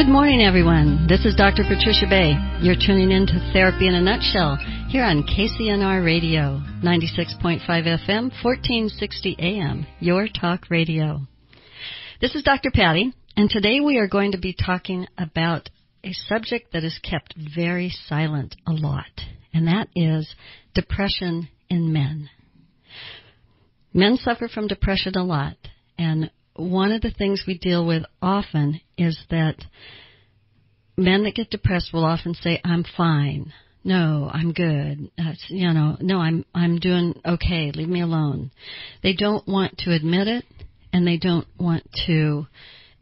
Good morning, everyone. This is Dr. Patricia Bay. You're tuning in to Therapy in a Nutshell here on KCNR Radio, 96.5 FM, 1460 AM, your talk radio. This is Dr. Patty, and today we are going to be talking about a subject that is kept very silent a lot, and that is depression in men. Men suffer from depression a lot, and one of the things we deal with often is that men that get depressed will often say, "I'm fine." No, I'm good. you know, no, I'm I'm doing okay. Leave me alone. They don't want to admit it, and they don't want to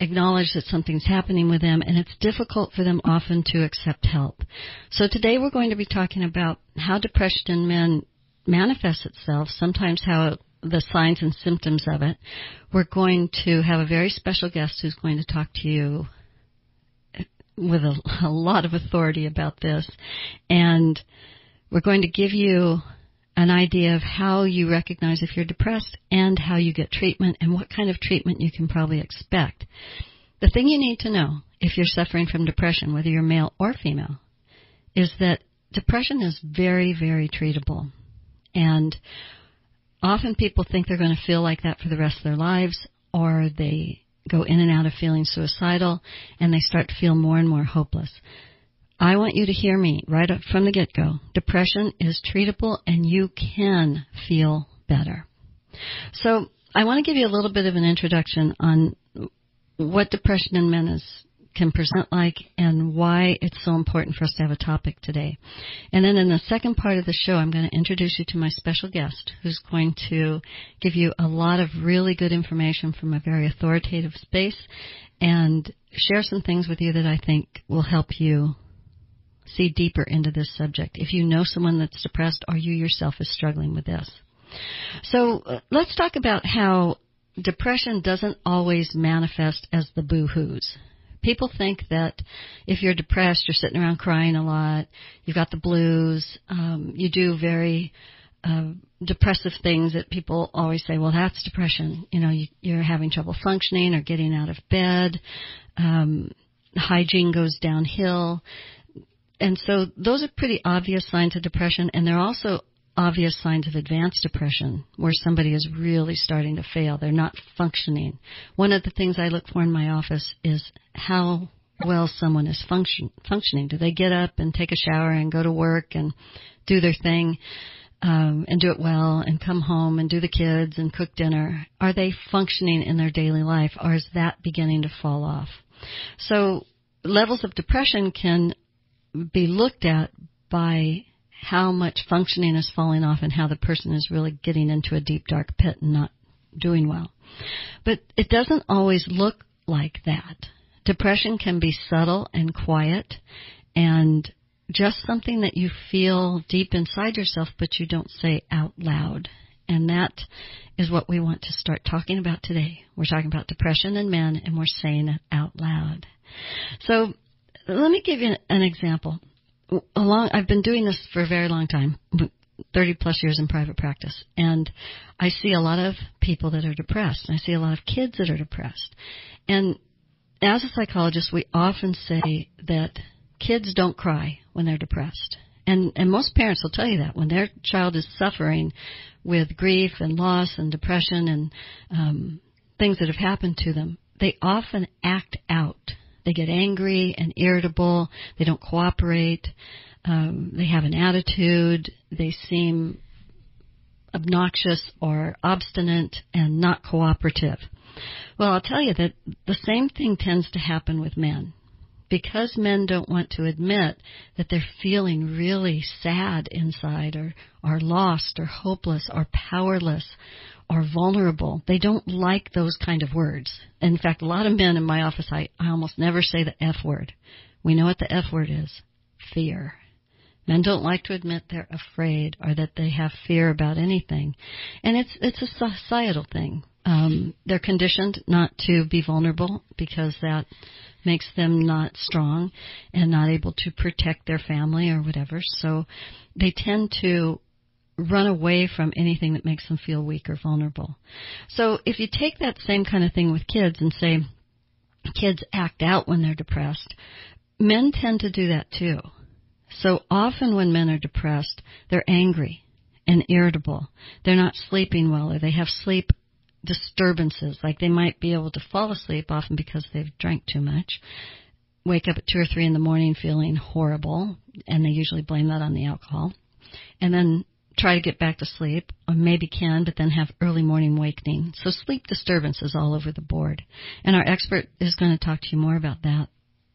acknowledge that something's happening with them, and it's difficult for them often to accept help. So today we're going to be talking about how depression in men manifests itself, sometimes how the signs and symptoms of it. We're going to have a very special guest who's going to talk to you with a, a lot of authority about this. And we're going to give you an idea of how you recognize if you're depressed and how you get treatment and what kind of treatment you can probably expect. The thing you need to know if you're suffering from depression, whether you're male or female, is that depression is very, very treatable. And often people think they're going to feel like that for the rest of their lives, or they go in and out of feeling suicidal, and they start to feel more and more hopeless. I want you to hear me right up from the get go. Depression is treatable, and you can feel better. So, I want to give you a little bit of an introduction on what depression in men is can present like and why it's so important for us to have a topic today. And then in the second part of the show, I'm going to introduce you to my special guest who's going to give you a lot of really good information from a very authoritative space and share some things with you that I think will help you see deeper into this subject if you know someone that's depressed or you yourself is struggling with this. So uh, let's talk about how depression doesn't always manifest as the boo-hoos people think that if you're depressed, you're sitting around crying a lot, you've got the blues, um, you do very uh, depressive things that people always say, well, that's depression. You know, you, you're having trouble functioning or getting out of bed. Um, hygiene goes downhill. And so those are pretty obvious signs of depression, and they're also obvious signs of advanced depression where somebody is really starting to fail. They're not functioning. One of the things I look for in my office is how well someone is function, functioning. Do they get up and take a shower and go to work and do their thing um, and do it well and come home and do the kids and cook dinner? Are they functioning in their daily life or is that beginning to fall off? So levels of depression can be looked at by how much functioning is falling off and how the person is really getting into a deep dark pit and not doing well. But it doesn't always look like that. Depression can be subtle and quiet and just something that you feel deep inside yourself but you don't say out loud. And that is what we want to start talking about today. We're talking about depression in men and we're saying it out loud. So let me give you an example a long, I've been doing this for a very long time, 30 plus years in private practice, and I see a lot of people that are depressed. I see a lot of kids that are depressed. And as a psychologist, we often say that kids don't cry when they're depressed. And, and most parents will tell you that when their child is suffering with grief and loss and depression and um, things that have happened to them, they often act out they get angry and irritable. They don't cooperate. Um, they have an attitude. They seem obnoxious or obstinate and not cooperative. Well, I'll tell you that the same thing tends to happen with men. Because men don't want to admit that they're feeling really sad inside or are lost or hopeless or powerless or vulnerable. They don't like those kind of words. In fact, a lot of men in my office, I, I almost never say the F word. We know what the F word is. Fear. Men don't like to admit they're afraid or that they have fear about anything. And it's, it's a societal thing. Um, they're conditioned not to be vulnerable because that makes them not strong and not able to protect their family or whatever. So they tend to run away from anything that makes them feel weak or vulnerable. So if you take that same kind of thing with kids and say, kids act out when they're depressed. Men tend to do that too. So often when men are depressed, they're angry and irritable. They're not sleeping well or they have sleep disturbances. Like they might be able to fall asleep often because they've drank too much. Wake up at two or three in the morning feeling horrible and they usually blame that on the alcohol. And then try to get back to sleep, or maybe can, but then have early morning awakening. So sleep disturbances all over the board. And our expert is going to talk to you more about that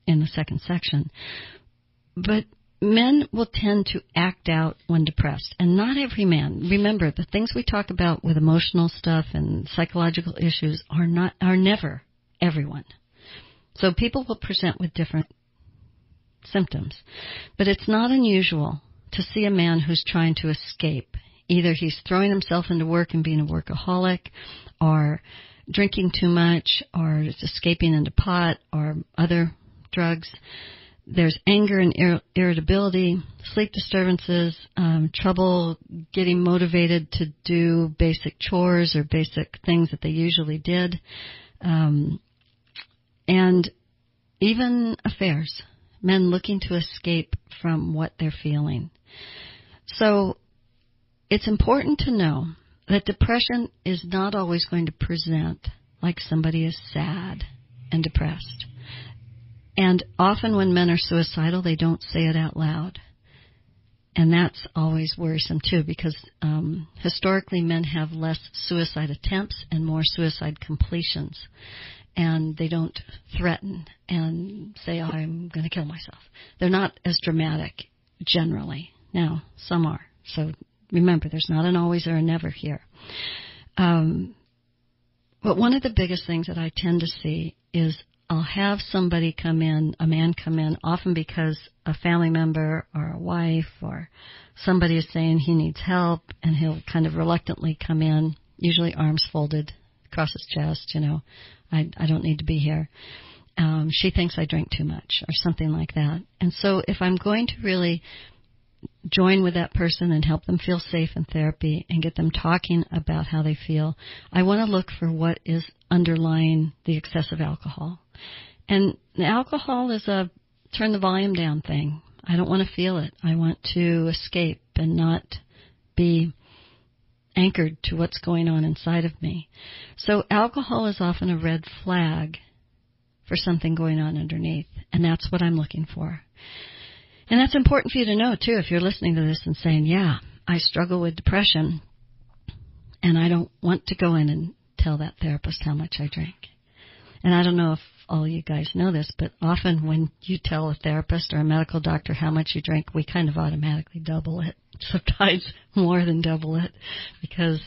in the second section. But men will tend to act out when depressed, and not every man. Remember, the things we talk about with emotional stuff and psychological issues are not are never everyone. So people will present with different symptoms, but it's not unusual to see a man who's trying to escape. Either he's throwing himself into work and being a workaholic, or drinking too much, or escaping into pot or other drugs. There's anger and ir- irritability, sleep disturbances, um, trouble getting motivated to do basic chores or basic things that they usually did, um, and even affairs. Men looking to escape from what they're feeling. So it's important to know that depression is not always going to present like somebody is sad and depressed. And often when men are suicidal, they don't say it out loud. And that's always worrisome too because um, historically men have less suicide attempts and more suicide completions. And they don't threaten and say, oh, I'm going to kill myself. They're not as dramatic generally. Now, some are. So remember, there's not an always or a never here. Um, but one of the biggest things that I tend to see is I'll have somebody come in, a man come in, often because a family member or a wife or somebody is saying he needs help, and he'll kind of reluctantly come in, usually arms folded across his chest, you know, I, I don't need to be here. Um, she thinks I drink too much or something like that. And so if I'm going to really join with that person and help them feel safe in therapy and get them talking about how they feel, I want to look for what is underlying the excessive alcohol. And alcohol is a turn the volume down thing. I don't want to feel it. I want to escape and not be anchored to what's going on inside of me. So alcohol is often a red flag for something going on underneath, and that's what I'm looking for. And that's important for you to know too if you're listening to this and saying, yeah, I struggle with depression and I don't want to go in and tell that therapist how much I drink. And I don't know if all you guys know this, but often when you tell a therapist or a medical doctor how much you drink, we kind of automatically double it. Sometimes more than double it because,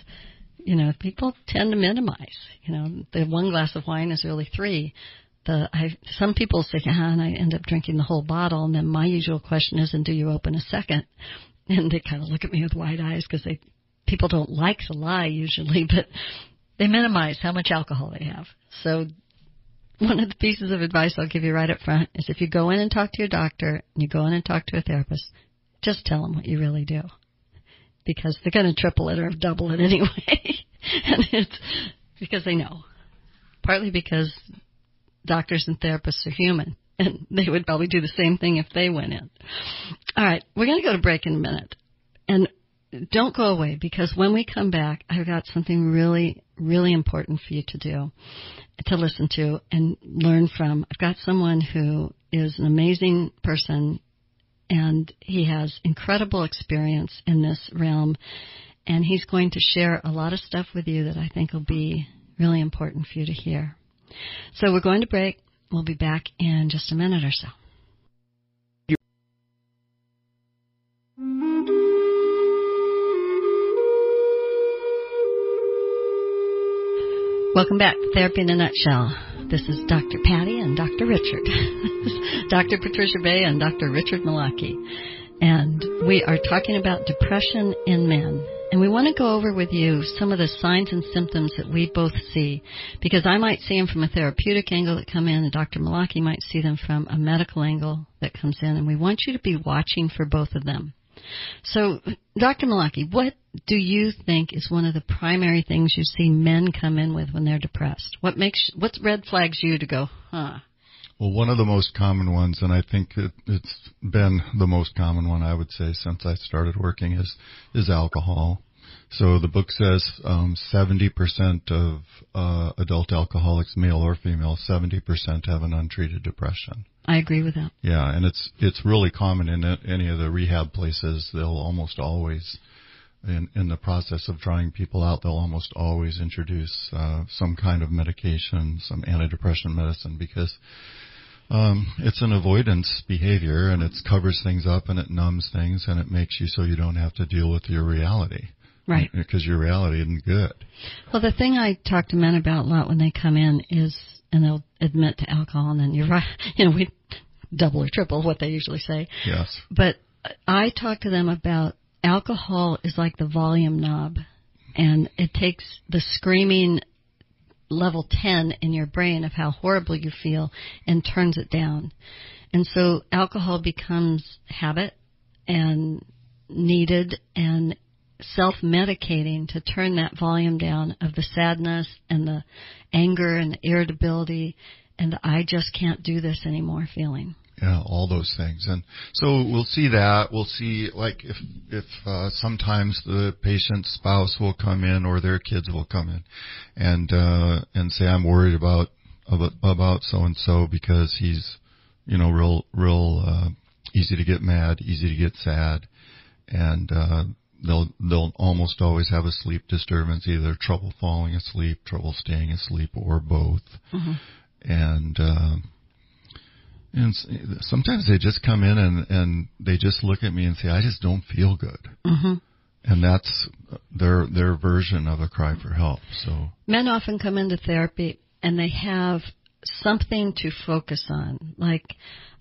you know, people tend to minimize. You know, the one glass of wine is really three the I some people say, yeah, and I end up drinking the whole bottle, and then my usual question is, and do you open a second? And they kind of look at me with wide eyes because they people don't like to lie usually, but they minimize how much alcohol they have. So one of the pieces of advice I'll give you right up front is if you go in and talk to your doctor and you go in and talk to a therapist, just tell them what you really do. Because they're going to triple it or double it anyway. and it's because they know. Partly because doctors and therapists are human, and they would probably do the same thing if they went in. All right, we're going to go to break in a minute. And don't go away because when we come back, I've got something really, really important for you to do, to listen to and learn from. I've got someone who is an amazing person and he has incredible experience in this realm and he's going to share a lot of stuff with you that I think will be really important for you to hear. So we're going to break. We'll be back in just a minute or so. Welcome back to Therapy in a Nutshell. This is Dr. Patty and Dr. Richard. Dr. Patricia Bay and Dr. Richard Malaki. And we are talking about depression in men. And we want to go over with you some of the signs and symptoms that we both see, because I might see them from a therapeutic angle that come in, and Dr. Malaki might see them from a medical angle that comes in, and we want you to be watching for both of them. So, Dr. Malaki, what do you think is one of the primary things you see men come in with when they're depressed? What makes what red flags you to go, huh? Well, one of the most common ones, and I think it, it's been the most common one I would say since I started working, is is alcohol. So the book says um, 70% of uh, adult alcoholics, male or female, 70% have an untreated depression. I agree with that. Yeah, and it's it's really common in any of the rehab places. They'll almost always, in in the process of drawing people out, they'll almost always introduce uh, some kind of medication, some antidepressant medicine, because um, it's an avoidance behavior, and it covers things up and it numbs things, and it makes you so you don't have to deal with your reality. Right. Because your reality isn't good. Well, the thing I talk to men about a lot when they come in is, and they'll admit to alcohol, and then you're right, you know, we double or triple what they usually say. Yes. But I talk to them about alcohol is like the volume knob, and it takes the screaming level 10 in your brain of how horrible you feel and turns it down. And so alcohol becomes habit and needed and self-medicating to turn that volume down of the sadness and the anger and the irritability and the I just can't do this anymore feeling. Yeah, all those things. And so we'll see that. We'll see like if if uh, sometimes the patient's spouse will come in or their kids will come in and uh and say I'm worried about about about so and so because he's you know real real uh easy to get mad, easy to get sad and uh they'll they'll almost always have a sleep disturbance, either trouble falling asleep, trouble staying asleep, or both. Mm-hmm. And uh, and sometimes they just come in and and they just look at me and say, "I just don't feel good." Mm-hmm. And that's their their version of a cry for help. So men often come into therapy and they have something to focus on, like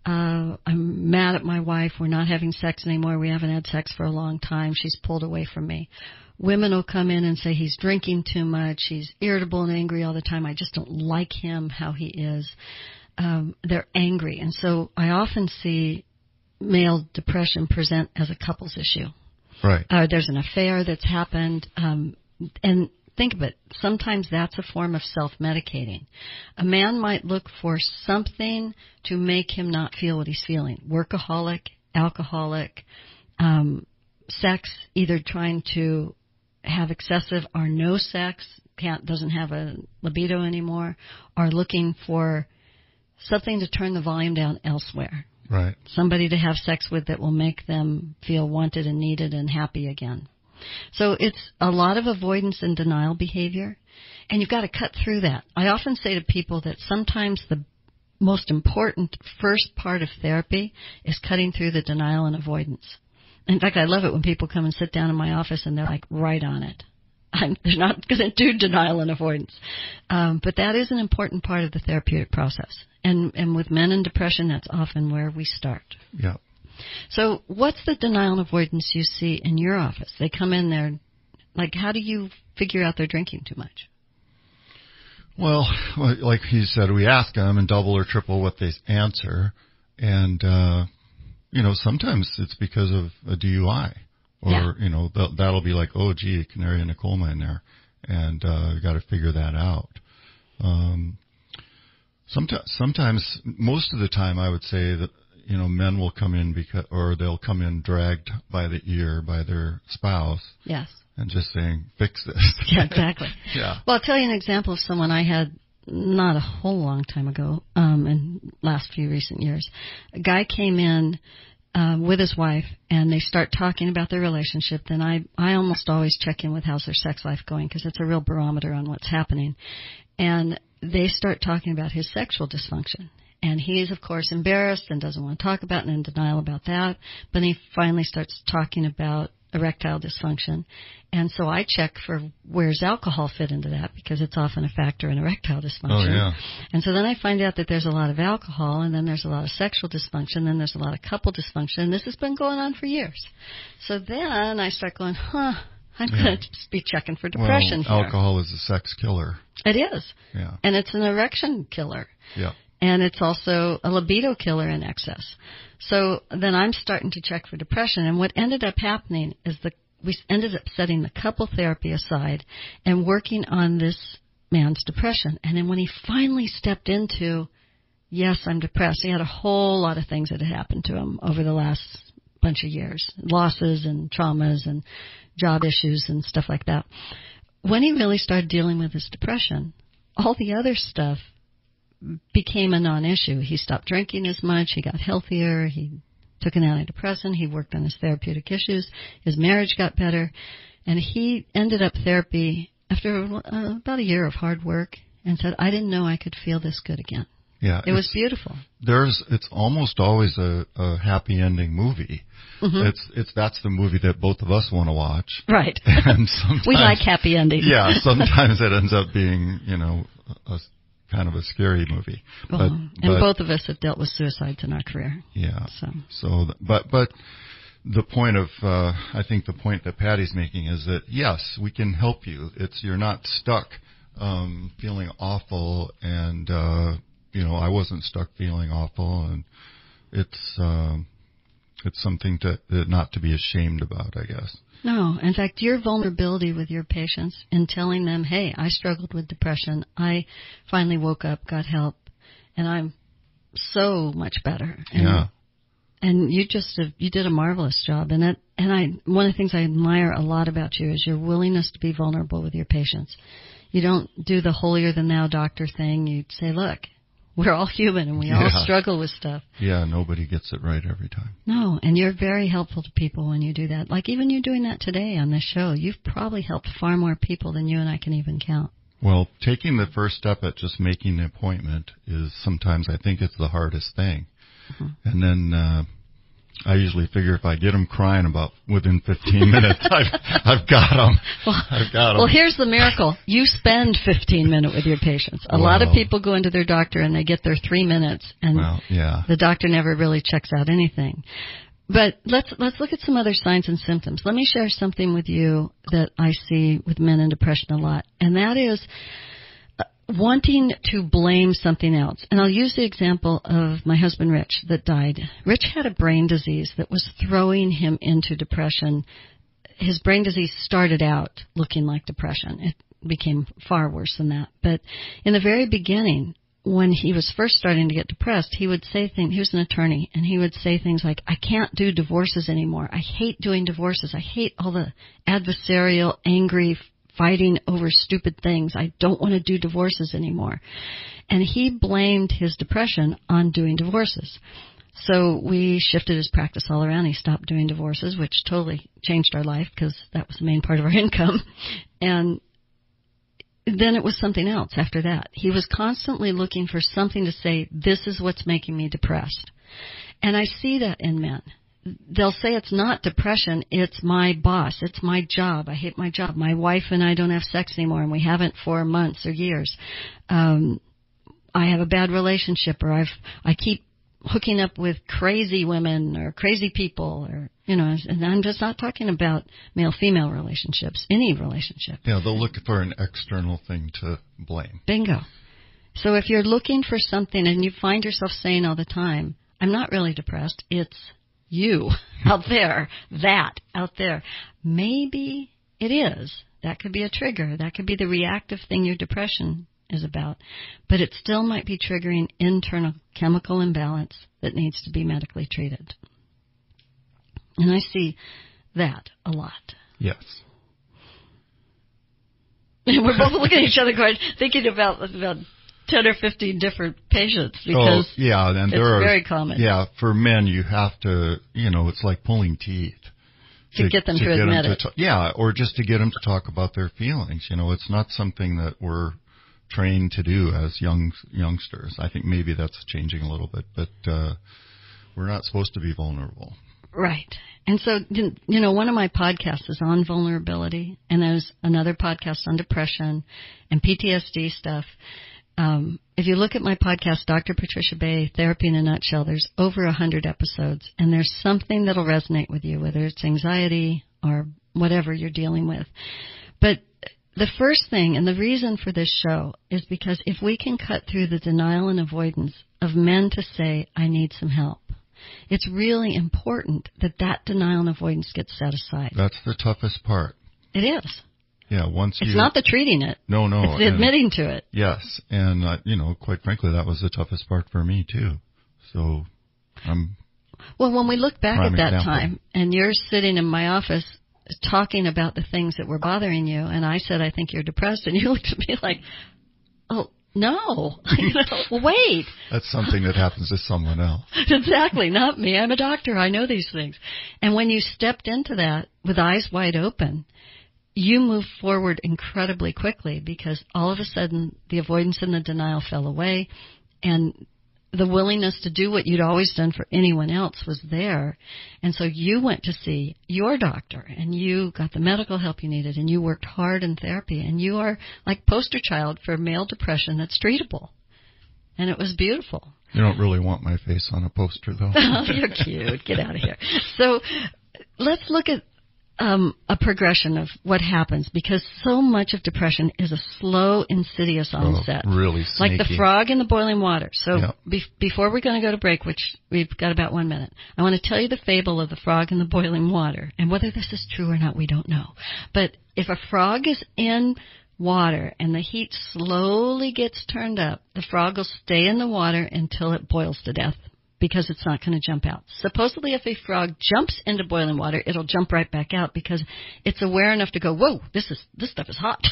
uh, I'm mad at my wife. We're not having sex anymore. We haven't had sex for a long time. She's pulled away from me. Women will come in and say he's drinking too much. He's irritable and angry all the time. I just don't like him how he is. Um, they're angry, and so I often see male depression present as a couples issue. Right. Uh, there's an affair that's happened, um, and think of it. Sometimes that's a form of self-medicating. A man might look for something to make him not feel what he's feeling. Workaholic, alcoholic, um, sex, either trying to have excessive or no sex, can't, doesn't have a libido anymore, or looking for something to turn the volume down elsewhere. Right. Somebody to have sex with that will make them feel wanted and needed and happy again. So it's a lot of avoidance and denial behavior, and you've got to cut through that. I often say to people that sometimes the most important first part of therapy is cutting through the denial and avoidance. In fact, I love it when people come and sit down in my office and they're like right on it. I'm, they're not going to do denial and avoidance, um, but that is an important part of the therapeutic process. And and with men in depression, that's often where we start. Yeah. So, what's the denial and avoidance you see in your office? They come in there, like, how do you figure out they're drinking too much? Well, like he said, we ask them and double or triple what they answer, and uh, you know sometimes it's because of a DUI, or yeah. you know that'll be like, oh, gee, canary in a coal mine there, and uh, you got to figure that out. Um, sometimes, sometimes, most of the time, I would say that you know, men will come in because, or they'll come in dragged by the ear by their spouse. Yes. And just saying, fix this. yeah, exactly. yeah. Well, I'll tell you an example of someone I had not a whole long time ago, um, in last few recent years. A guy came in, um, with his wife and they start talking about their relationship, then I, I almost always check in with how's their sex life going because it's a real barometer on what's happening. And they start talking about his sexual dysfunction and he is, of course, embarrassed and doesn't want to talk about it and in denial about that. But he finally starts talking about erectile dysfunction. And so I check for where's alcohol fit into that because it's often a factor in erectile dysfunction. Oh, yeah. And so then I find out that there's a lot of alcohol and then there's a lot of sexual dysfunction, and then there's a lot of couple dysfunction, and this has been going on for years. So then I start going, huh, I'm yeah. going to be checking for depression well, alcohol is a sex killer. It is. Yeah. And it's an erection killer. Yeah and it's also a libido killer in excess. So then I'm starting to check for depression, and what ended up happening is the we ended up setting the couple therapy aside and working on this man's depression. And then when he finally stepped into, yes, I'm depressed, he had a whole lot of things that had happened to him over the last bunch of years losses and traumas and job issues and stuff like that. When he really started dealing with his depression, all the other stuff became a non-issue. He stopped drinking as much. He got healthier. He took an antidepressant. He worked on his therapeutic issues. His marriage got better, and he ended up therapy after uh, about a year of hard work and said, "I didn't know I could feel this good again." Yeah, it was beautiful. There's it's almost always a, a happy ending movie. Mm-hmm. It's it's that's the movie that both of us want to watch. Right. And sometimes we like happy endings. yeah, sometimes it ends up being you know a, kind of a scary movie. But, and but, both of us have dealt with suicides in our career. Yeah. So, so but but the point of uh, I think the point that Patty's making is that yes, we can help you. It's you're not stuck um, feeling awful, and uh, you know I wasn't stuck feeling awful, and it's uh, it's something to not to be ashamed about, I guess. No, in fact, your vulnerability with your patients in telling them, "Hey, I struggled with depression. I finally woke up, got help, and I'm so much better." And, yeah. And you just you did a marvelous job, and it, and I one of the things I admire a lot about you is your willingness to be vulnerable with your patients. You don't do the holier than thou doctor thing. You say, "Look, we're all human and we yeah. all struggle with stuff. Yeah, nobody gets it right every time. No, and you're very helpful to people when you do that. Like even you doing that today on this show, you've probably helped far more people than you and I can even count. Well, taking the first step at just making an appointment is sometimes I think it's the hardest thing. Mm-hmm. And then uh I usually figure if I get them crying about within 15 minutes, I've, I've got them. Well, I've got them. Well, here's the miracle. You spend 15 minutes with your patients. A lot of people go into their doctor and they get their three minutes, and well, yeah. the doctor never really checks out anything. But let's let's look at some other signs and symptoms. Let me share something with you that I see with men in depression a lot, and that is wanting to blame something else. And I'll use the example of my husband Rich that died. Rich had a brain disease that was throwing him into depression. His brain disease started out looking like depression. It became far worse than that. But in the very beginning, when he was first starting to get depressed, he would say things, he was an attorney, and he would say things like, I can't do divorces anymore. I hate doing divorces. I hate all the adversarial, angry, fighting over stupid things. I don't want to do divorces anymore. And he blamed his depression on doing divorces. So we shifted his practice all around. He stopped doing divorces, which totally changed our life because that was the main part of our income. And then it was something else after that. He was constantly looking for something to say, this is what's making me depressed. And I see that in men they'll say it's not depression, it's my boss, it's my job. I hate my job. My wife and I don't have sex anymore, and we haven't for months or years. Um, I have a bad relationship, or I've I keep hooking up with crazy women or crazy people, or you know. And I'm just not talking about male female relationships, any relationship. Yeah, they'll look for an external thing to blame. Bingo. So if you're looking for something and you find yourself saying all the time, I'm not really depressed, it's you out there, that out there. Maybe it is. That could be a trigger. That could be the reactive thing your depression is about. But it still might be triggering internal chemical imbalance that needs to be medically treated. And I see that a lot. Yes. We're both looking at each other going, thinking about, about 10 or 15 different patients oh, because oh, yeah, and it's there are, very common. Yeah, for men you have to, you know, it's like pulling teeth. To, to get them to, to admit them it. To, yeah, or just to get them to talk about their feelings. You know, it's not something that we're trained to do as young youngsters. I think maybe that's changing a little bit, but uh, we're not supposed to be vulnerable. Right. And so, you know, one of my podcasts is on vulnerability, and there's another podcast on depression and PTSD stuff. Um, if you look at my podcast, Dr. Patricia Bay, Therapy in a Nutshell, there's over a hundred episodes, and there's something that'll resonate with you, whether it's anxiety or whatever you're dealing with. But the first thing, and the reason for this show, is because if we can cut through the denial and avoidance of men to say, I need some help, it's really important that that denial and avoidance gets set aside. That's the toughest part. It is. Yeah, once It's you not the treating it. no no It's and- admitting to it. yes, and uh, you know, quite frankly, that was the toughest part for me too. So, I'm Well, when we look back at that example. time, and you're sitting in my office talking about the things that were bothering you, and I said, I think you're depressed, and you looked at me like, oh, no. you know, wait. that's something that happens to someone else. exactly, not me. I'm a doctor. I know these things. And when you stepped into that with eyes wide open, you moved forward incredibly quickly because all of a sudden the avoidance and the denial fell away and the willingness to do what you'd always done for anyone else was there. And so you went to see your doctor and you got the medical help you needed and you worked hard in therapy and you are like poster child for male depression that's treatable. And it was beautiful. You don't really want my face on a poster though. Oh, you're cute. Get out of here. So let's look at um, a progression of what happens because so much of depression is a slow, insidious onset. Oh, really Like the frog in the boiling water. So Yeah. be- before we're going to go to break, which we've got about one minute, I want to tell you the fable of the frog in the boiling water. And whether this is true or not, we don't know. But if a frog is in water and the heat slowly gets turned up, the frog will stay in the water until it boils to death because it's not going to jump out. Supposedly if a frog jumps into boiling water, it'll jump right back out because it's aware enough to go, whoa, this is, this stuff is hot.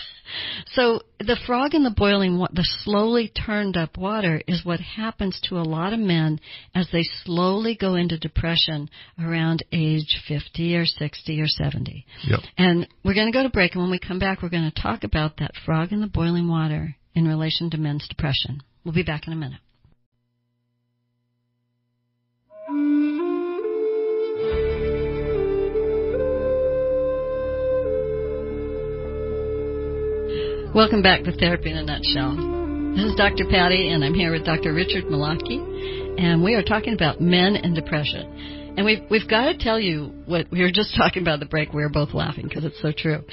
So the frog in the boiling water, the slowly turned up water is what happens to a lot of men as they slowly go into depression around age 50 or 60 or 70. Yep. And we're going to go to break, and when we come back, we're going to talk about that frog in the boiling water in relation to men's depression. We'll be back in a minute. Welcome back to Therapy in a Nutshell. This is Dr. Patty, and I'm here with Dr. Richard Malaki, and we are talking about men and depression. And we've we've got to tell you what we were just talking about the break. We were both laughing because it's so true.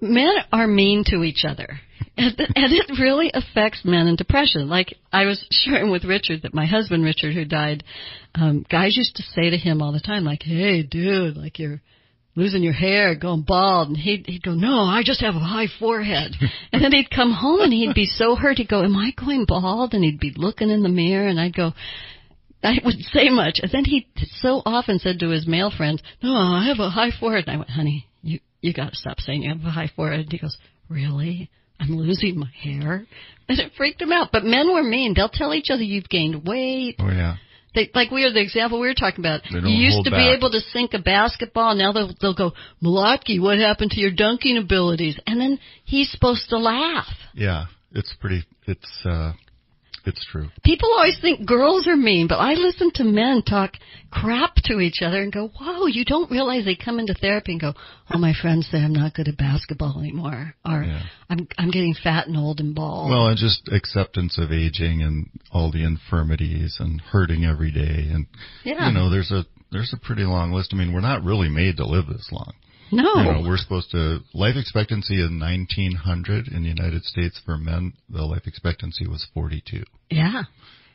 Men are mean to each other, and, and it really affects men and depression. Like I was sharing with Richard that my husband Richard, who died, um, guys used to say to him all the time, like, "Hey, dude, like you're." Losing your hair, going bald, and he'd he'd go, "No, I just have a high forehead." and then he'd come home and he'd be so hurt. He'd go, "Am I going bald?" And he'd be looking in the mirror, and I'd go. I wouldn't say much. And then he so often said to his male friends, "No, I have a high forehead." And I went, "Honey, you you got to stop saying you have a high forehead." And he goes, "Really? I'm losing my hair?" And it freaked him out. But men were mean. They'll tell each other you've gained weight. Oh yeah. They, like we are the example we were talking about. You used to be able to sink a basketball. Now they'll, they'll go, Malotki, what happened to your dunking abilities? And then he's supposed to laugh. Yeah. It's pretty. It's uh, it's true. People always think girls are mean, but I listen to men talk crap to each other and go, whoa, you don't realize they come into therapy and go, oh, my friends say I'm not good at basketball anymore. Or Yeah. I'm, I'm getting fat and old and bald. Well, and just acceptance of aging and all the infirmities and hurting every day, and yeah. you know, there's a there's a pretty long list. I mean, we're not really made to live this long. No. You know, we're supposed to life expectancy in 1900 in the United States for men, the life expectancy was 42. yeah.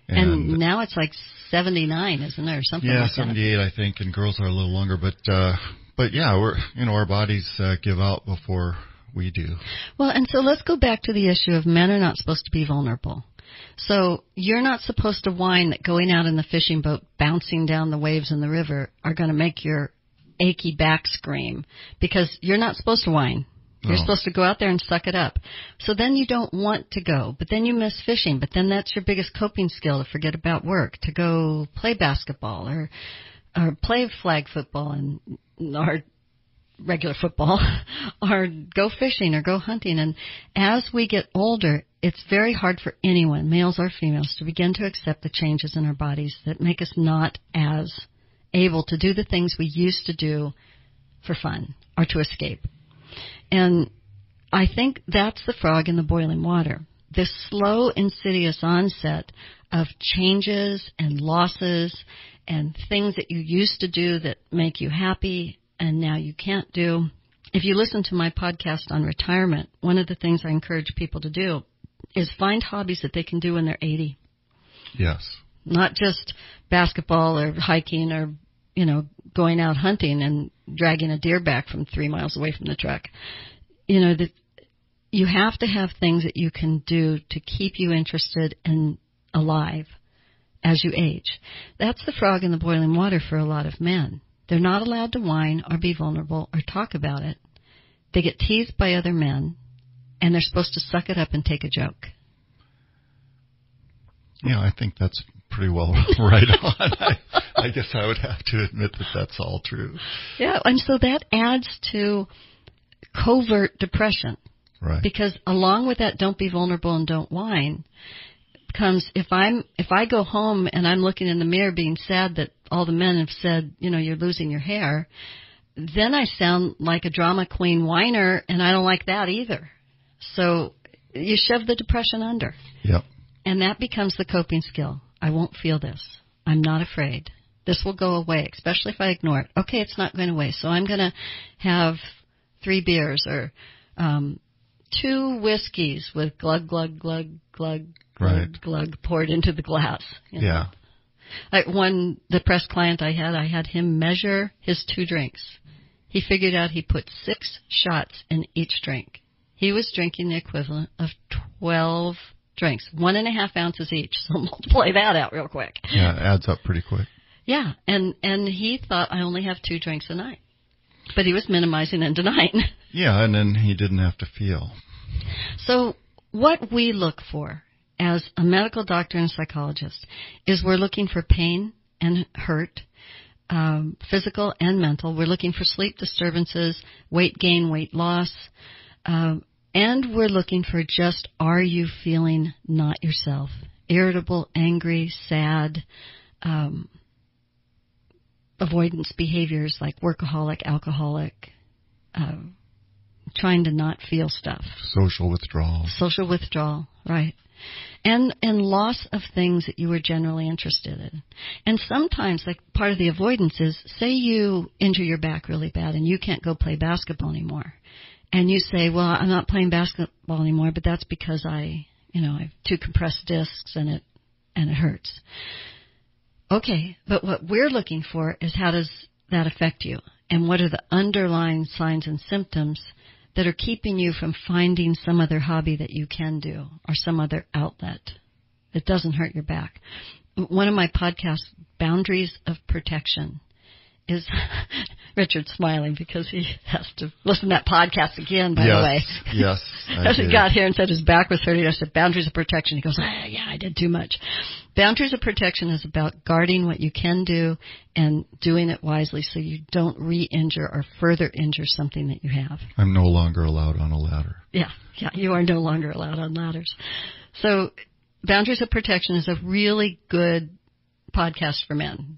And, And, now it's like 79, isn't or something yeah, like that? 78 I think, and girls are a little longer, but uh but yeah, we're you know our bodies uh, give out before we do. Well, and so let's go back to the issue of men are not supposed to be vulnerable. So you're not supposed to whine that going out in the fishing boat, bouncing down the waves in the river, are going to make your achy back scream because you're not supposed to whine. You're No. supposed to go out there and suck it up. So then you don't want to go, but then you miss fishing, but then that's your biggest coping skill to forget about work, to go play basketball or or play flag football and or regular football or go fishing or go hunting and as we get older it's very hard for anyone males or females to begin to accept the changes in our bodies that make us not as able to do the things we used to do for fun or to escape and i think that's the frog in the boiling water this slow insidious onset of changes and losses and things that you used to do that make you happy and now you can't do. If you listen to my podcast on retirement, one of the things I encourage people to do is find hobbies that they can do when they're 80. Yes. not just basketball or hiking or, you know, going out hunting and dragging a deer back from three miles away from the truck. You know, that you have to have things that you can do to keep you interested and alive as you age. That's the frog in the boiling water for a lot of men. They're not allowed to whine or be vulnerable or talk about it. They get teased by other men, and they're supposed to suck it up and take a joke. Yeah, I think that's pretty well right on. I, I guess I would have to admit that that's all true. Yeah, and so that adds to covert depression. Right. Because along with that, don't be vulnerable and don't whine, comes if I'm if I go home and I'm looking in the mirror being sad that all the men have said, you know, you're losing your hair, then I sound like a drama queen whiner and I don't like that either. So you shove the depression under. Yep. And that becomes the coping skill. I won't feel this. I'm not afraid. This will go away, especially if I ignore it. Okay, it's not going away. So I'm going to have three beers or um, two whiskeys with glug glug glug glug Right. glug glug poured into the glass. you know. Yeah. Like one depressed client I had, I had him measure his two drinks. He figured out he put six shots in each drink. He was drinking the equivalent of twelve drinks, one and a half ounces each. So multiply that out real quick. Yeah, it adds up pretty quick. Yeah, and and he thought I only have two drinks a night, but he was minimizing and denying. Yeah, and then he didn't have to feel. So what we look for as a medical doctor and psychologist is we're looking for pain and hurt, um, physical and mental. We're looking for sleep disturbances, weight gain, weight loss, um, and we're looking for just are you feeling not yourself, irritable, angry, sad. Um, avoidance behaviors like workaholic, alcoholic, uh, trying to not feel stuff Social withdrawal. social withdrawal, right? And and loss of things that you were generally interested in. And sometimes like part of the avoidance is say you injure your back really bad and you can't go play basketball anymore. And you say, "Well, I'm not playing basketball anymore, but that's because I, you know, I have two compressed discs and it and it hurts." Okay, but what we're looking for is how does that affect you? And what are the underlying signs and symptoms that are keeping you from finding some other hobby that you can do or some other outlet that doesn't hurt your back? One of my podcasts, Boundaries of Protection, is Richard smiling because he has to listen to that podcast again, by yes. the way. Yes. As he got here and said his back was hurting, I said, boundaries of protection. He goes, ah, yeah, I did too much. Boundaries of protection is about guarding what you can do and doing it wisely so you don't re-injure or further injure something that you have. I'm no longer allowed on a ladder. Yeah, yeah, you are no longer allowed on ladders. So, Boundaries of Protection is a really good podcast for men.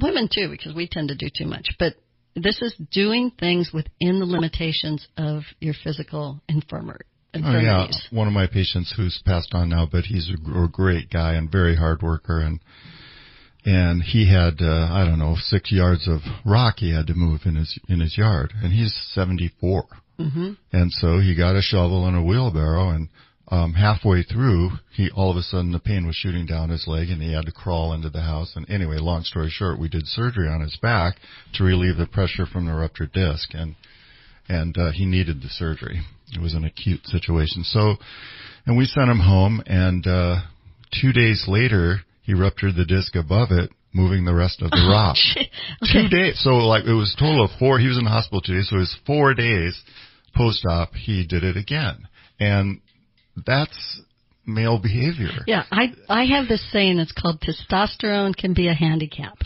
Women too, because we tend to do too much. But this is doing things within the limitations of your physical infirmar- Oh yeah, one of my patients who's passed on now, but he's a, a great guy and very hard worker, and and he had uh, I don't know six yards of rock he had to move in his in his yard, and he's 74, hmm and so he got a shovel and a wheelbarrow, and um, halfway through, he all of a sudden the pain was shooting down his leg, and he had to crawl into the house. And anyway, long story short, we did surgery on his back to relieve the pressure from the ruptured disc, and and uh, he needed the surgery. It was an acute situation. So, and we sent him home, and uh, two days later, he ruptured the disc above it, moving the rest of the rock. Two days. So, like, it was a total of four. He was in the hospital two days, so it was four days post-op. He did it again, and that's male behavior. Yeah, I I have this saying that's called testosterone can be a handicap.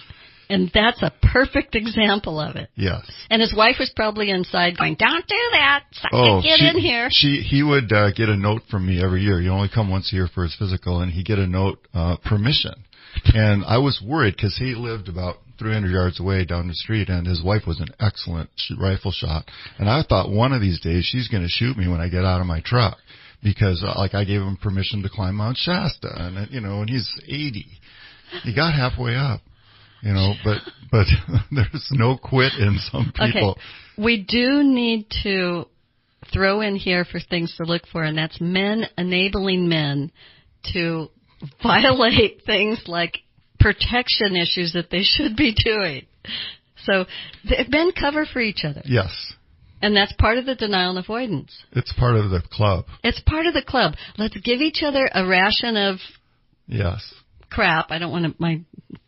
And that's a perfect example of it. Yes. And his wife was probably inside going, "Don't do that. Oh, get she, in here." She he would uh, get a note from me every year. You only come once a year for his physical, and he get a note uh, permission. And I was worried because he lived about 300 yards away down the street, and his wife was an excellent sh- rifle shot. And I thought one of these days she's going to shoot me when I get out of my truck because uh, like I gave him permission to climb Mount Shasta, and you know, and he's 80. He got halfway up. You know, but but there's no quit in some people. Okay. We do need to throw in here for things to look for, and that's men enabling men to violate things like protection issues that they should be doing. So men cover for each other. Yes. And that's part of the denial and avoidance. It's part of the club. It's part of the club. Let's give each other a ration of Yes. crap. I don't want my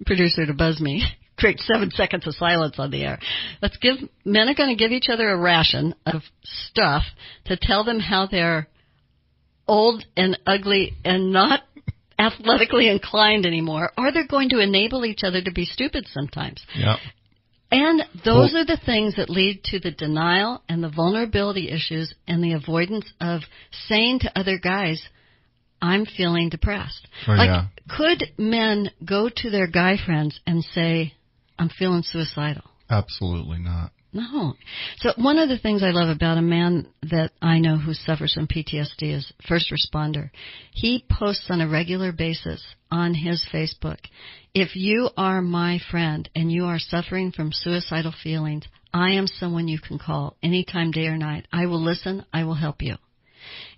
producer to buzz me. Create seven seconds of silence on the air. Let's give men are going to give each other a ration of stuff to tell them how they're old and ugly and not athletically inclined anymore, or they're going to enable each other to be stupid sometimes. Yeah. And those Well- are the things that lead to the denial and the vulnerability issues and the avoidance of saying to other guys, I'm feeling depressed. Oh, like, yeah. could men go to their guy friends and say, I'm feeling suicidal? Absolutely not. No. So one of the things I love about a man that I know who suffers from PTSD is first responder. He posts on a regular basis on his Facebook. If you are my friend and you are suffering from suicidal feelings, I am someone you can call anytime, day or night. I will listen. I will help you.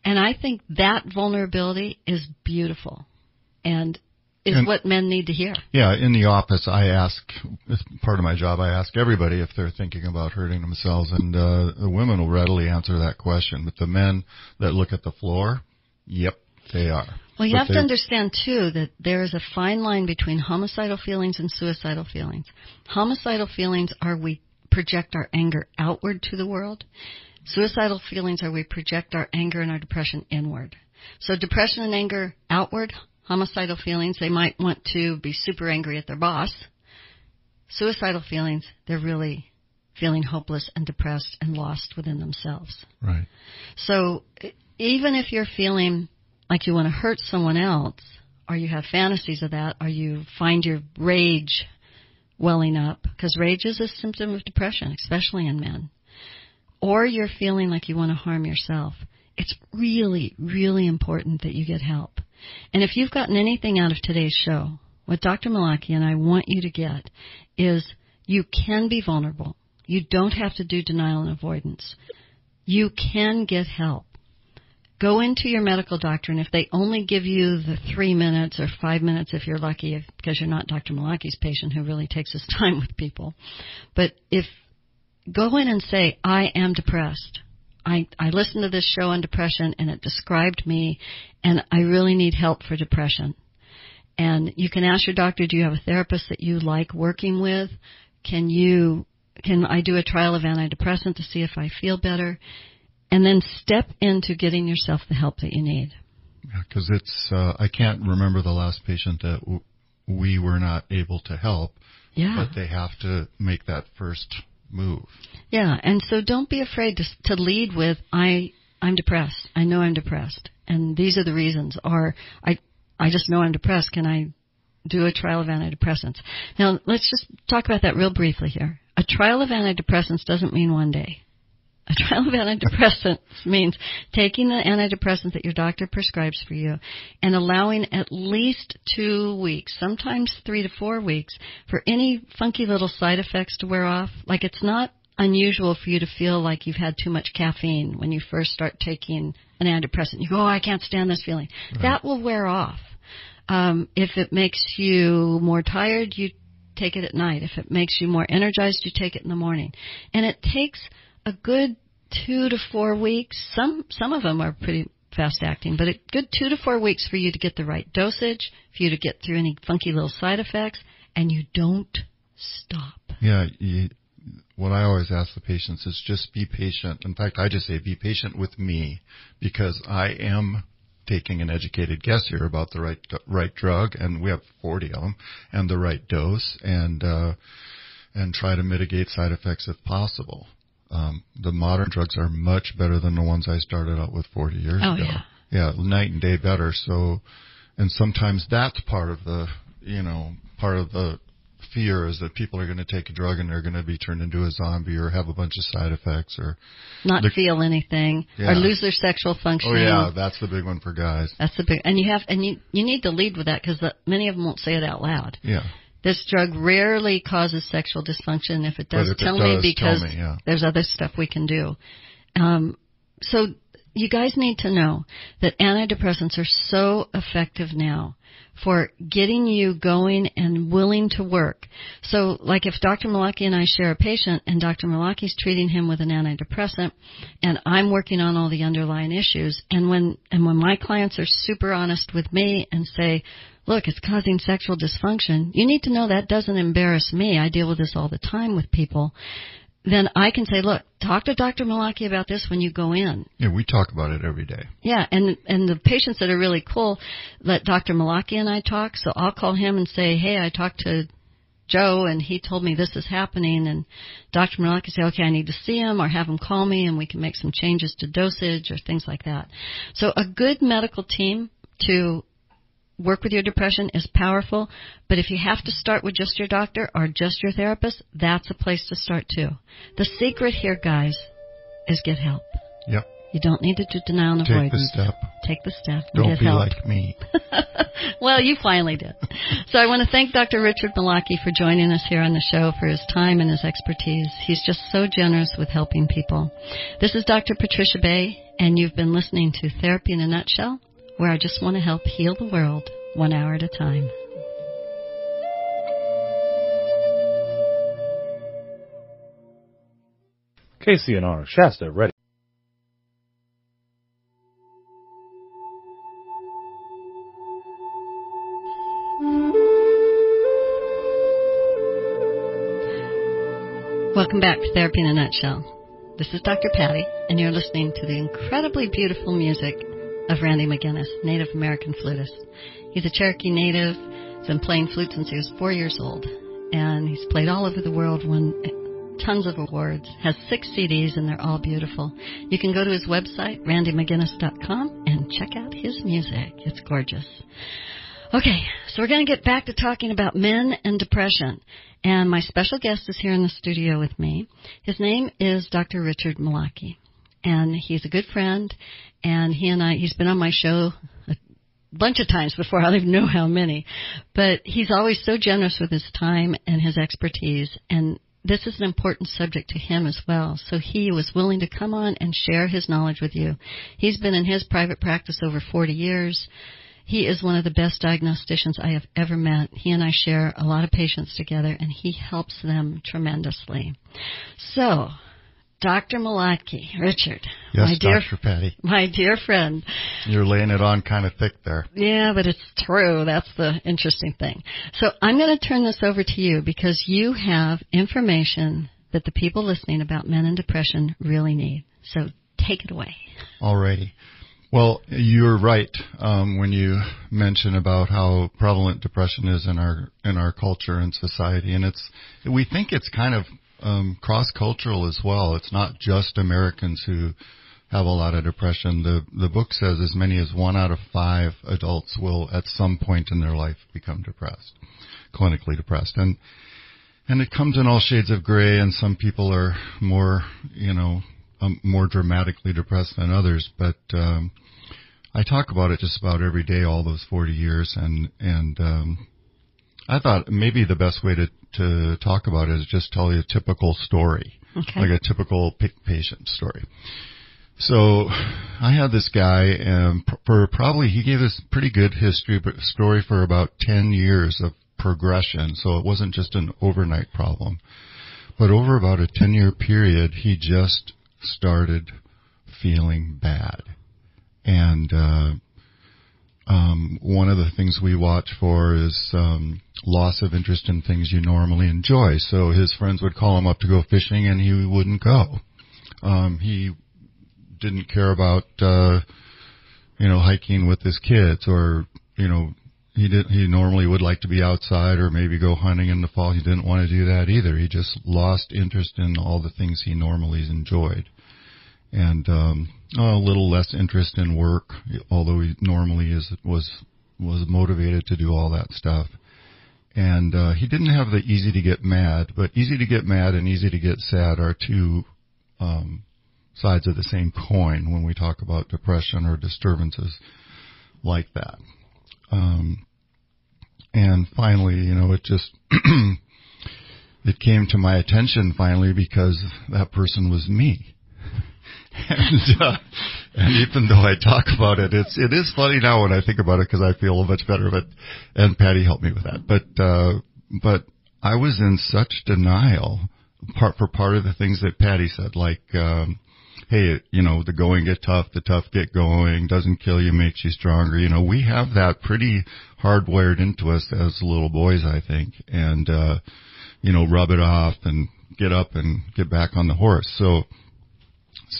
And I think that vulnerability is beautiful and is And- what men need to hear. Yeah, in the office, I ask, as part of my job, I ask everybody if they're thinking about hurting themselves, and uh, the women will readily answer that question. But the men that look at the floor, yep, they are. Well, you But have to understand too that there is a fine line between homicidal feelings and suicidal feelings. Homicidal feelings are we project our anger outward to the world. Suicidal feelings are we project our anger and our depression inward. So depression and anger outward, homicidal feelings, they might want to be super angry at their boss. Suicidal feelings, they're really feeling hopeless and depressed and lost within themselves. Right. So even if you're feeling like you want to hurt someone else, or you have fantasies of that, or you find your rage welling up, because rage is a symptom of depression, especially in men, or you're feeling like you want to harm yourself, it's really, really important that you get help. And if you've gotten anything out of today's show, what Dr. Malaki and I want you to get is you can be vulnerable. You don't have to do denial and avoidance. You can get help. Go into your medical doctor, and if they only give you the three minutes or five minutes, if you're lucky, if, because you're not Dr. Malaki's patient who really takes his time with people, but if go in and say, I am depressed. I, I listened to this show on depression and it described me and I really need help for depression. And you can ask your doctor, do you have a therapist that you like working with? Can you, can I do a trial of antidepressant to see if I feel better? And then step into getting yourself the help that you need. Because it's, uh, I can't remember the last patient that w- we were not able to help, Yeah. but they have to make that first move. Yeah, and so don't be afraid to to lead with I I'm depressed. I know I'm depressed, and these are the reasons. Or I I just know I'm depressed. Can I do a trial of antidepressants? Now let's just talk about that real briefly here. A trial of antidepressants doesn't mean one day. A trial of antidepressants means taking the antidepressant that your doctor prescribes for you and allowing at least two weeks, sometimes three to four weeks, for any funky little side effects to wear off. Like it's not unusual for you to feel like you've had too much caffeine when you first start taking an antidepressant. You go, oh, I can't stand this feeling. That will wear off. Um, if it makes you more tired, you take it at night. If it makes you more energized, you take it in the morning. And it takes a good two to four weeks. Some some of them are pretty fast acting, but a good two to four weeks for you to get the right dosage, for you to get through any funky little side effects, and you don't stop. Yeah, you, what I always ask the patients is just be patient. In fact, I just say be patient with me because I am taking an educated guess here about the right right drug, and we have 40 of them, and the right dose, and uh, and try to mitigate side effects if possible. Um, the modern drugs are much better than the ones I started out with 40 years Oh, ago. yeah. yeah, night and day better. So, and sometimes that's part of the, you know, part of the fear is that people are going to take a drug and they're going to be turned into a zombie or have a bunch of side effects or, Not feel anything Yeah. or lose their sexual function. oh yeah, that's the big one for guys. That's the big, and you have, and you you need to lead with that because many of them won't say it out loud. Yeah. This drug rarely causes sexual dysfunction. If it does, if it tell does, me tell because me, yeah. there's other stuff we can do. Um, so you guys need to know that antidepressants are so effective now for getting you going and willing to work. So like if Dr. Malaki and I share a patient and Dr. Malaki's treating him with an antidepressant and I'm working on all the underlying issues and when, and when my clients are super honest with me and say, look, it's causing sexual dysfunction, you need to know that doesn't embarrass me. I deal with this all the time with people then I can say, look, talk to Dr. Malaki about this when you go in. Yeah, we talk about it every day. Yeah, and and the patients that are really cool let Dr. Malaki and I talk. So I'll call him and say, hey, I talked to Joe and he told me this is happening and Dr. Malaki say, okay, I need to see him or have him call me and we can make some changes to dosage or things like that. So a good medical team to work with your depression is powerful, but if you have to start with just your doctor or just your therapist, that's a place to start too. The secret here, guys, is get help. Yep. You don't need to do denial and Take avoidance. the step. Take the step. Don't be help. like me. well, you finally did. So I want to thank Dr. Richard Malaki for joining us here on the show for his time and his expertise. He's just so generous with helping people. This is Dr. Patricia Bay, and you've been listening to Therapy in a Nutshell, where I just want to help heal the world one hour at a time. KCNR, Shasta, ready. Welcome back to Therapy in a Nutshell. This is Dr. Patty, and you're listening to the incredibly beautiful music of Randy McGinnis, Native American flutist. He's a Cherokee native. He's been playing flute since he was four years old, and he's played all over the world, won tons of awards, has six CDs, and they're all beautiful. You can go to his website, randymcginnis.com, and check out his music. It's gorgeous. Okay, so we're going to get back to talking about men and depression. And my special guest is here in the studio with me. His name is Dr. Richard Malaki. And he's a good friend. And he and I, he's been on my show a bunch of times before. I don't even know how many. But he's always so generous with his time and his expertise. And this is an important subject to him as well. So he was willing to come on and share his knowledge with you. He's been in his private practice over 40 years. He is one of the best diagnosticians I have ever met. He and I share a lot of patients together and he helps them tremendously. So, Dr. Malaki, Richard, Yes, my dear, Dr. Patty. my dear friend. You're laying it on kind of thick there. Yeah, but it's true. That's the interesting thing. So I'm going to turn this over to you because you have information that the people listening about men and depression really need. So take it away. Alrighty. Well, you're right um, when you mention about how prevalent depression is in our in our culture and society, and it's we think it's kind of um, cross cultural as well. It's not just Americans who have a lot of depression. The the book says as many as one out of five adults will at some point in their life become depressed, clinically depressed, and and it comes in all shades of gray. And some people are more, you know, um, more dramatically depressed than others, but um, I talk about it just about every day, all those 40 years, and and um, I thought maybe the best way to to talk about is just tell you a typical story, Okay. like a typical patient story. So I had this guy, and for probably he gave us pretty good history, but story for about 10 years of progression. So it wasn't just an overnight problem, but over about a 10 year period, he just started feeling bad. And, uh, um, one of the things we watch for is um, loss of interest in things you normally enjoy. So his friends would call him up to go fishing, and he wouldn't go. Um, he didn't care about uh, you know hiking with his kids, or you know he did. He normally would like to be outside, or maybe go hunting in the fall. He didn't want to do that either. He just lost interest in all the things he normally enjoyed and um, a little less interest in work, although he normally is was was motivated to do all that stuff. And uh, he didn't have the easy to get mad, but easy to get mad and easy to get sad are two um, sides of the same coin when we talk about depression or disturbances like that. Um, and finally, you know, it just it came to my attention finally because that person was me and uh, and even though I talk about it, it's it is funny now when I think about it because I feel much better. But and Patty helped me with that. But uh, but I was in such denial part for part of the things that Patty said, like. Um, hey, you know, the going get tough, the tough get going, doesn't kill you, makes you stronger. You know, we have that pretty hardwired into us as little boys, I think, and, uh, you know, rub it off and get up and get back on the horse. So,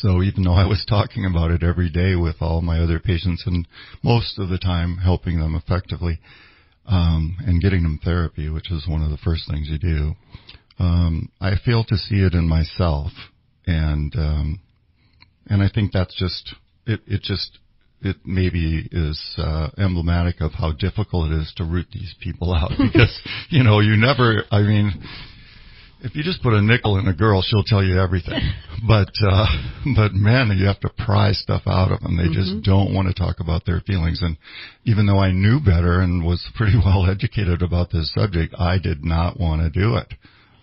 so even though I was talking about it every day with all my other patients and most of the time helping them effectively, um, and getting them therapy, which is one of the first things you do, um, I fail to see it in myself. And, um, and I think that's just it. It just it maybe is uh, emblematic of how difficult it is to root these people out because you know you never. I mean, if you just put a nickel in a girl, she'll tell you everything. But uh, but men, you have to pry stuff out of them. They mm-hmm. just don't want to talk about their feelings. And even though I knew better and was pretty well educated about this subject, I did not want to do it.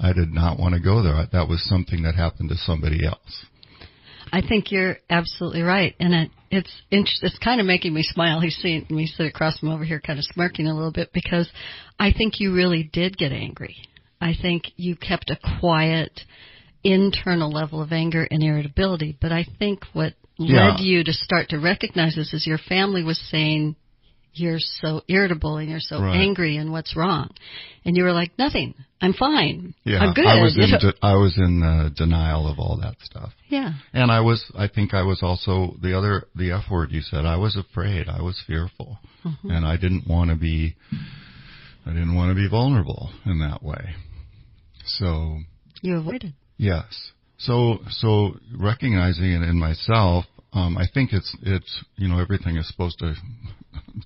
I did not want to go there. That was something that happened to somebody else. I think you're absolutely right, and it, it's inter- it's kind of making me smile. He's seeing me sit across from over here, kind of smirking a little bit because I think you really did get angry. I think you kept a quiet internal level of anger and irritability, but I think what yeah. led you to start to recognize this is your family was saying you're so irritable and you're so right. angry and what's wrong? And you were like nothing. I'm fine. Yeah i'm good. i was in de- i was in uh, denial of all that stuff. Yeah. And i was i think i was also the other the f word you said i was afraid. I was fearful. Mm-hmm. and i didn't want to be i didn't want to be vulnerable in that way so you avoided yes so so recognizing it in myself um, I think it's it's you know everything is supposed to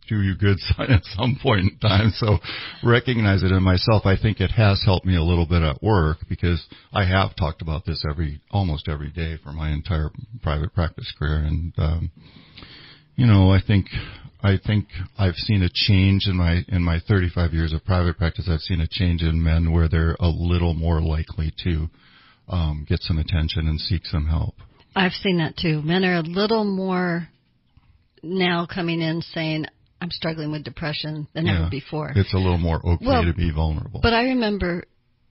do you good at some point in time. So recognize it in myself. I think it has helped me a little bit at work because I have talked about this every almost every day for my entire private practice career, and um, you know I think I think I've seen a change in my in my 35 years of private practice. I've seen a change in men where they're a little more likely to um, get some attention and seek some help. I've seen that too. Men are a little more now coming in saying, I'm struggling with depression than yeah, ever before. It's a little more okay well, to be vulnerable. But I remember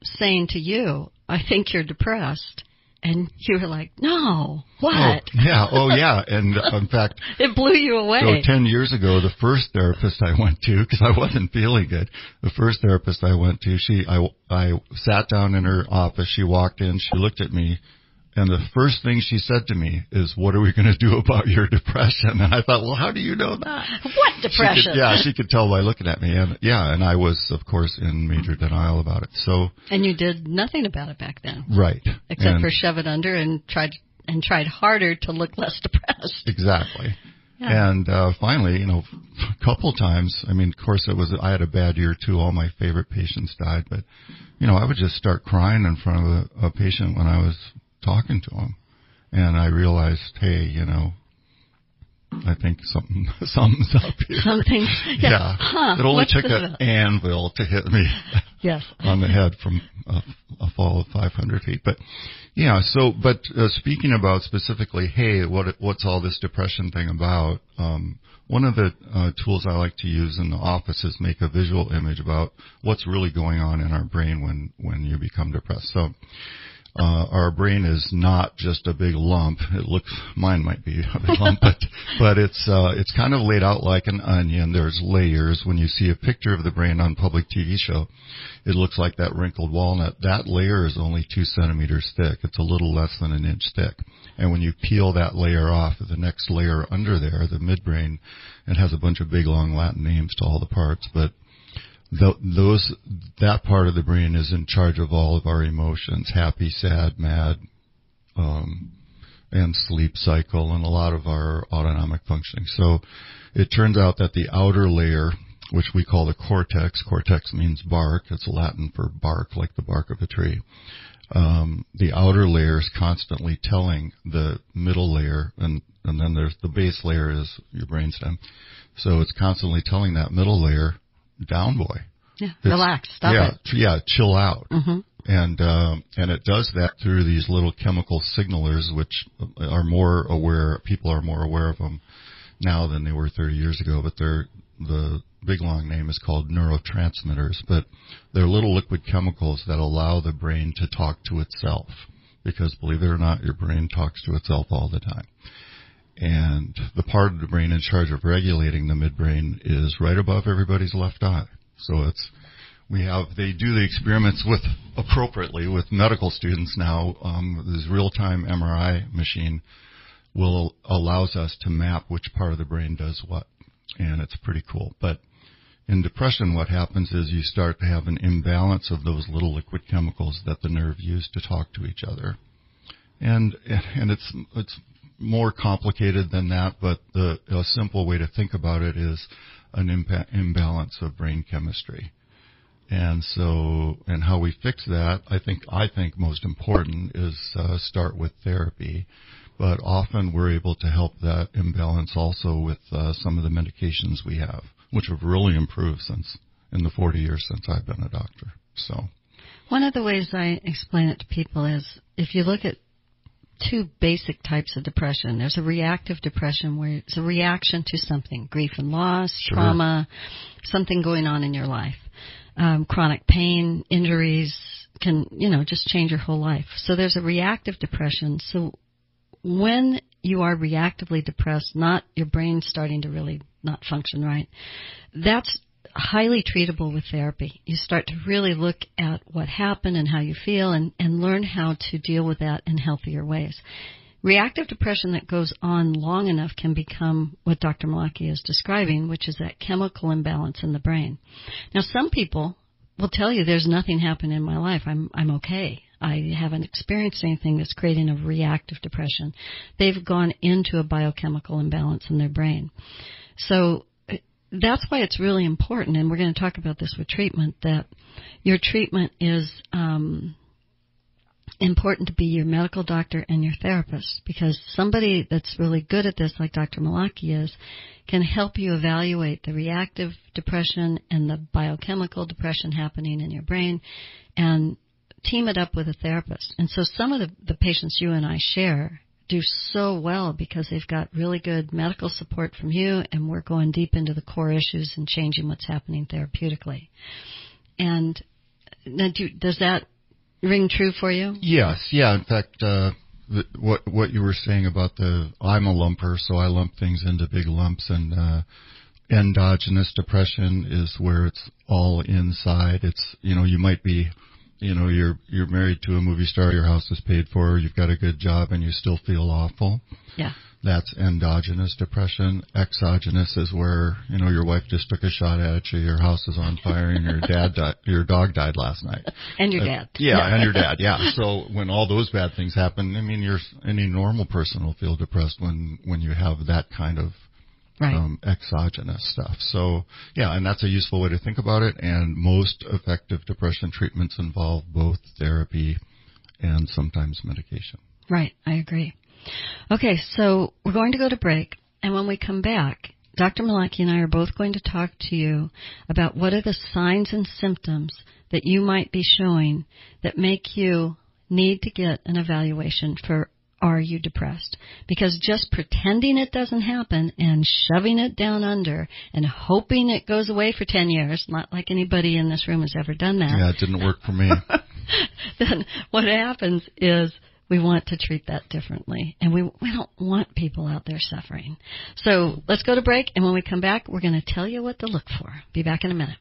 saying to you, I think you're depressed. And you were like, no, what? Oh, yeah, oh yeah. And uh, in fact, it blew you away. So 10 years ago, the first therapist I went to, because I wasn't feeling good, the first therapist I went to, she, I, I sat down in her office, she walked in, she looked at me, and the first thing she said to me is, "What are we going to do about your depression?" And I thought, "Well, how do you know that?" What depression? She could, yeah, she could tell by looking at me, and yeah, and I was, of course, in major denial about it. So. And you did nothing about it back then, right? Except and, for shove it under and tried and tried harder to look less depressed. Exactly. Yeah. And uh, finally, you know, a couple times. I mean, of course, it was. I had a bad year too. All my favorite patients died, but you know, I would just start crying in front of a, a patient when I was talking to him, and I realized, hey, you know, I think something something's up here. Something, yeah. yeah. Huh, it only took an anvil to hit me. yes. on the head from a, a, fall of 500 feet, but yeah. So, but uh, speaking about specifically, hey, what what's all this depression thing about? Um, one of the uh, tools I like to use in the office is make a visual image about what's really going on in our brain when when you become depressed. So uh, our brain is not just a big lump. It looks, mine might be a big lump, but, but it's, uh, it's kind of laid out like an onion. There's layers. When you see a picture of the brain on public TV show, it looks like that wrinkled walnut. That layer is only two centimeters thick. It's a little less than an inch thick. And when you peel that layer off, the next layer under there, the midbrain, it has a bunch of big long Latin names to all the parts, but the, those that part of the brain is in charge of all of our emotions happy sad mad um, and sleep cycle and a lot of our autonomic functioning. So it turns out that the outer layer which we call the cortex cortex means bark it's latin for bark like the bark of a tree um, the outer layer is constantly telling the middle layer and and then there's the base layer is your brainstem. So it's constantly telling that middle layer down boy. Yeah, relax. Stop yeah, it. Yeah, chill out. Mm-hmm. and uh, and it does that through these little chemical signalers, which are more aware. People are more aware of them now than they were 30 years ago, but they're the big long name is called neurotransmitters, but they're little liquid chemicals that allow the brain to talk to itself. Because believe it or not, your brain talks to itself all the time. And the part of the brain in charge of regulating the midbrain is right above everybody's left eye. So it's we have they do the experiments with appropriately with medical students now. Um, this real-time MRI machine will allows us to map which part of the brain does what, and it's pretty cool. But in depression, what happens is you start to have an imbalance of those little liquid chemicals that the nerve use to talk to each other, and and it's it's more complicated than that. But the a simple way to think about it is an imbalance of brain chemistry. And so, and how we fix that, I think, I think most important is uh, start with therapy but often we're able to help that imbalance also with uh, some of the medications we have, which have really improved since in the 40 years since I've been a doctor. So, one of the ways I explain it to people is if you look at two basic types of depression. There's a reactive depression where it's a reaction to something, grief and loss, Sure. trauma, something going on in your life. Um, chronic pain, injuries can, you know, just change your whole life. So there's a reactive depression. So when you are reactively depressed, not your brain starting to really not function right, that's highly treatable with therapy. You start to really look at what happened and how you feel and, and learn how to deal with that in healthier ways. Reactive depression that goes on long enough can become what Dr. Malaki is describing, which is that chemical imbalance in the brain. Now, some people will tell you there's nothing happened in my life. I'm I'm okay. I haven't experienced anything that's creating a reactive depression. They've gone into a biochemical imbalance in their brain. So that's why it's really important, and we're going to talk about this with treatment, that your treatment is um, important to be your medical doctor and your therapist because somebody that's really good at this, like Dr. Malaki is, can help you evaluate the reactive depression and the biochemical depression happening in your brain and team it up with a therapist. And so some of the, the patients you and I share do so well because they've got really good medical support from you and we're going deep into the core issues and changing what's happening therapeutically. And do, does that ring true for you? Yes, yeah. In fact, uh, the, what what you were saying about the I'm a lumper, so I lump things into big lumps, and uh, endogenous depression is where it's all inside. It's you know you might be you know you're you're married to a movie star, your house is paid for, you've got a good job, and you still feel awful. Yeah. That's endogenous depression. Exogenous is where you know your wife just took a shot at you, your house is on fire, and your dad died, your dog died last night. And your Uh, dad. yeah, and your dad. Yeah. So when all those bad things happen, I mean, you're any normal person will feel depressed when when you have that kind of Right. um, exogenous stuff. So yeah, and that's a useful way to think about it. And most effective depression treatments involve both therapy and sometimes medication. Right, I agree. Okay, so we're going to go to break, and when we come back, Dr. Malaki and I are both going to talk to you about what are the signs and symptoms that you might be showing that make you need to get an evaluation for are you depressed? Because just pretending it doesn't happen and shoving it down under and hoping it goes away for 10 years, not like anybody in this room has ever done that Yeah, it didn't work for me. then what happens is we want to treat that differently and we we don't want people out there suffering. So let's go to break and when we come back we're going to tell you what to look for. Be back in a minute.